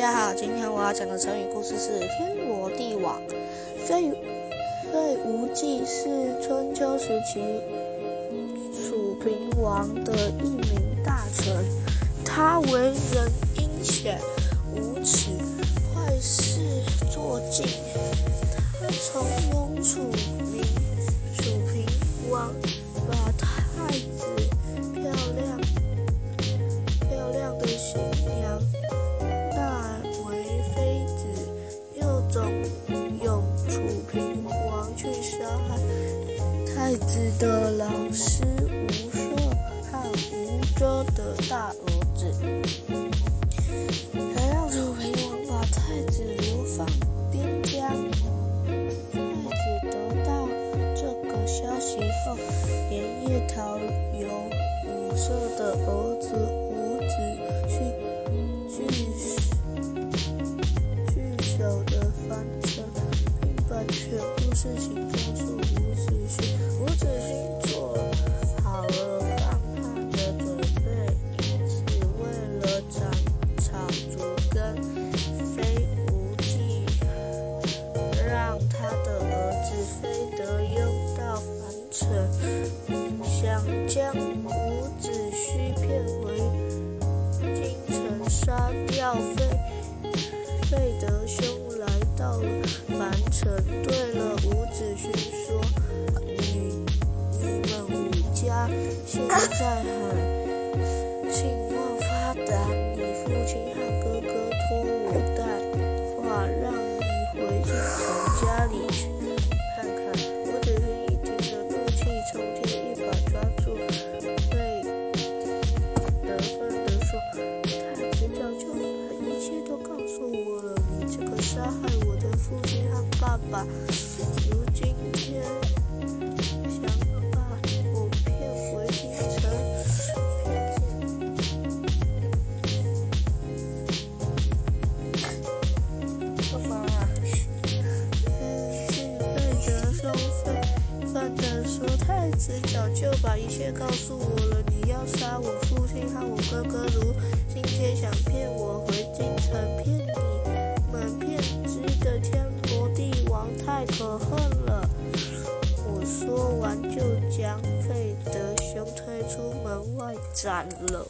大家好，今天我要讲的成语故事是“天罗地网”。费费无忌是春秋时期楚平王的一名大臣，他为人阴险无耻，坏事做尽。他从拥楚杀害太子的老师吴硕和吴周的大儿子，还让楚平王把太子流放边疆。太子得到这个消息后，连夜逃由吴硕的儿子吴子胥据将伍子胥骗回京城杀掉费费德兄，来到了樊城，对了伍子胥说。你你们伍家现在还杀害我的父亲和爸爸，如今天想把我骗回京城。犯人说。”太子早就把一切告诉我了。你要杀我父亲和我哥哥，如今天想骗我回京城，骗你太可恨了。我说完就将费德熊推出门外斩了。